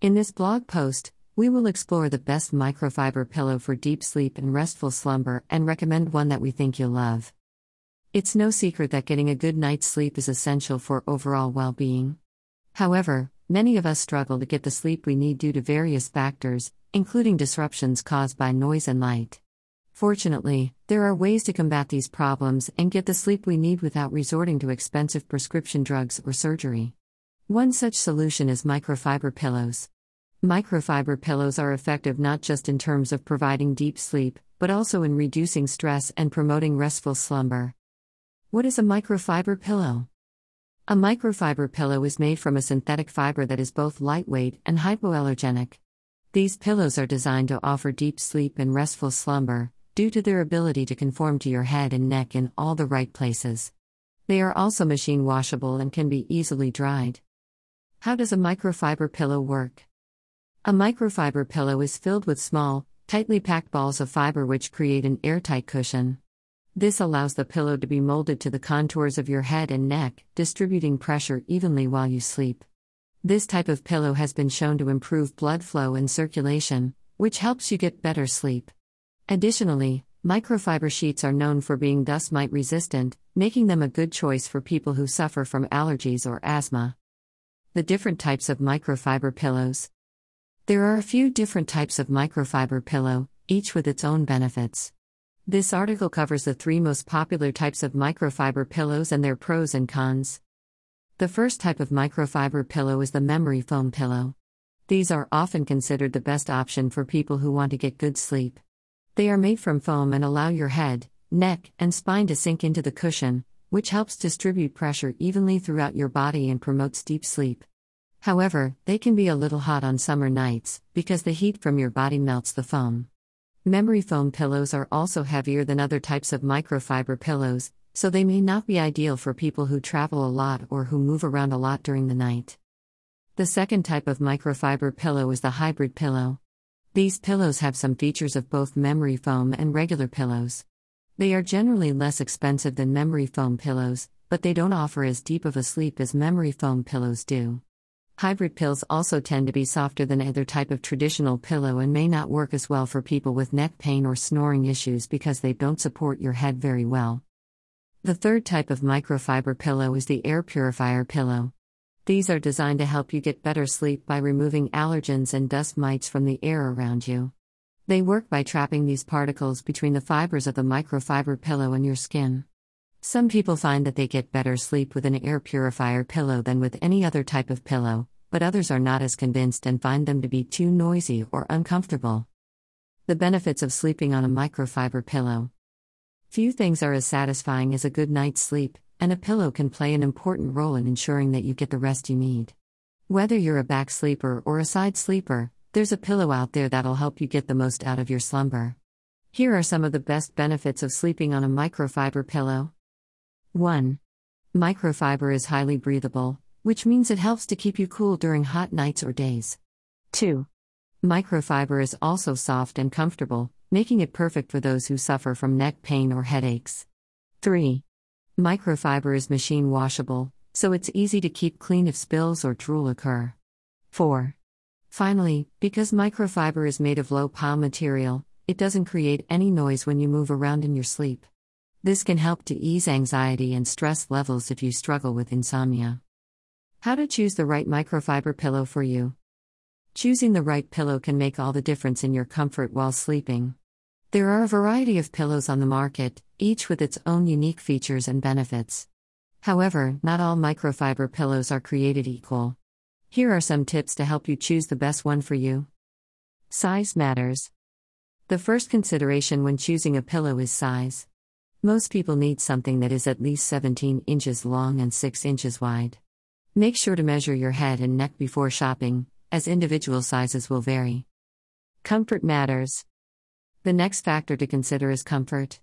In this blog post, we will explore the best microfiber pillow for deep sleep and restful slumber and recommend one that we think you'll love. It's no secret that getting a good night's sleep is essential for overall well being. However, many of us struggle to get the sleep we need due to various factors, including disruptions caused by noise and light. Fortunately, there are ways to combat these problems and get the sleep we need without resorting to expensive prescription drugs or surgery. One such solution is microfiber pillows. Microfiber pillows are effective not just in terms of providing deep sleep, but also in reducing stress and promoting restful slumber. What is a microfiber pillow? A microfiber pillow is made from a synthetic fiber that is both lightweight and hypoallergenic. These pillows are designed to offer deep sleep and restful slumber, due to their ability to conform to your head and neck in all the right places. They are also machine washable and can be easily dried. How does a microfiber pillow work? A microfiber pillow is filled with small, tightly packed balls of fiber which create an airtight cushion. This allows the pillow to be molded to the contours of your head and neck, distributing pressure evenly while you sleep. This type of pillow has been shown to improve blood flow and circulation, which helps you get better sleep. Additionally, microfiber sheets are known for being dust mite resistant, making them a good choice for people who suffer from allergies or asthma. The different types of microfiber pillows. There are a few different types of microfiber pillow, each with its own benefits. This article covers the three most popular types of microfiber pillows and their pros and cons. The first type of microfiber pillow is the memory foam pillow. These are often considered the best option for people who want to get good sleep. They are made from foam and allow your head, neck, and spine to sink into the cushion, which helps distribute pressure evenly throughout your body and promotes deep sleep. However, they can be a little hot on summer nights, because the heat from your body melts the foam. Memory foam pillows are also heavier than other types of microfiber pillows, so they may not be ideal for people who travel a lot or who move around a lot during the night. The second type of microfiber pillow is the hybrid pillow. These pillows have some features of both memory foam and regular pillows. They are generally less expensive than memory foam pillows, but they don't offer as deep of a sleep as memory foam pillows do. Hybrid pills also tend to be softer than either type of traditional pillow and may not work as well for people with neck pain or snoring issues because they don't support your head very well. The third type of microfiber pillow is the air purifier pillow. These are designed to help you get better sleep by removing allergens and dust mites from the air around you. They work by trapping these particles between the fibers of the microfiber pillow and your skin. Some people find that they get better sleep with an air purifier pillow than with any other type of pillow, but others are not as convinced and find them to be too noisy or uncomfortable. The benefits of sleeping on a microfiber pillow. Few things are as satisfying as a good night's sleep, and a pillow can play an important role in ensuring that you get the rest you need. Whether you're a back sleeper or a side sleeper, there's a pillow out there that'll help you get the most out of your slumber. Here are some of the best benefits of sleeping on a microfiber pillow. 1. Microfiber is highly breathable, which means it helps to keep you cool during hot nights or days. 2. Microfiber is also soft and comfortable, making it perfect for those who suffer from neck pain or headaches. 3. Microfiber is machine washable, so it's easy to keep clean if spills or drool occur. 4. Finally, because microfiber is made of low pile material, it doesn't create any noise when you move around in your sleep. This can help to ease anxiety and stress levels if you struggle with insomnia. How to choose the right microfiber pillow for you. Choosing the right pillow can make all the difference in your comfort while sleeping. There are a variety of pillows on the market, each with its own unique features and benefits. However, not all microfiber pillows are created equal. Here are some tips to help you choose the best one for you. Size matters. The first consideration when choosing a pillow is size. Most people need something that is at least 17 inches long and 6 inches wide. Make sure to measure your head and neck before shopping, as individual sizes will vary. Comfort matters. The next factor to consider is comfort.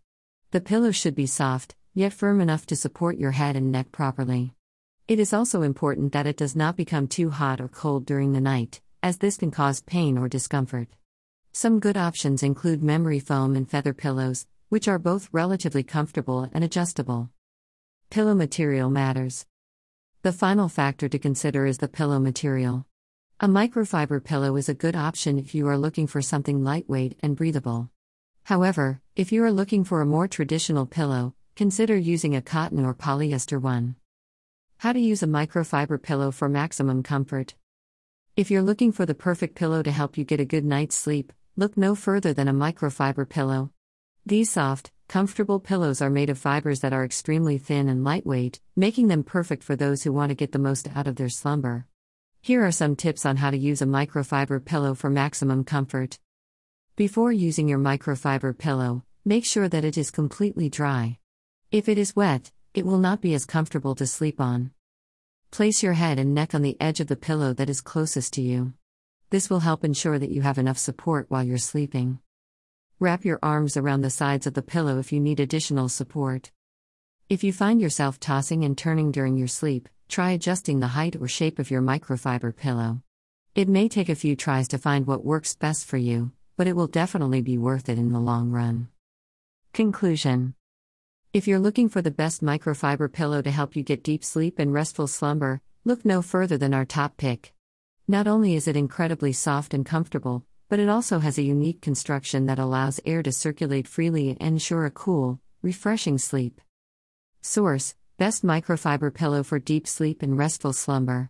The pillow should be soft, yet firm enough to support your head and neck properly. It is also important that it does not become too hot or cold during the night, as this can cause pain or discomfort. Some good options include memory foam and feather pillows, which are both relatively comfortable and adjustable. Pillow material matters. The final factor to consider is the pillow material. A microfiber pillow is a good option if you are looking for something lightweight and breathable. However, if you are looking for a more traditional pillow, consider using a cotton or polyester one. How to use a microfiber pillow for maximum comfort. If you're looking for the perfect pillow to help you get a good night's sleep, look no further than a microfiber pillow. These soft, comfortable pillows are made of fibers that are extremely thin and lightweight, making them perfect for those who want to get the most out of their slumber. Here are some tips on how to use a microfiber pillow for maximum comfort. Before using your microfiber pillow, make sure that it is completely dry. If it is wet, it will not be as comfortable to sleep on. Place your head and neck on the edge of the pillow that is closest to you. This will help ensure that you have enough support while you're sleeping. Wrap your arms around the sides of the pillow if you need additional support. If you find yourself tossing and turning during your sleep, try adjusting the height or shape of your microfiber pillow. It may take a few tries to find what works best for you, but it will definitely be worth it in the long run. Conclusion If you're looking for the best microfiber pillow to help you get deep sleep and restful slumber, look no further than our top pick. Not only is it incredibly soft and comfortable, but it also has a unique construction that allows air to circulate freely and ensure a cool, refreshing sleep. Source Best microfiber pillow for deep sleep and restful slumber.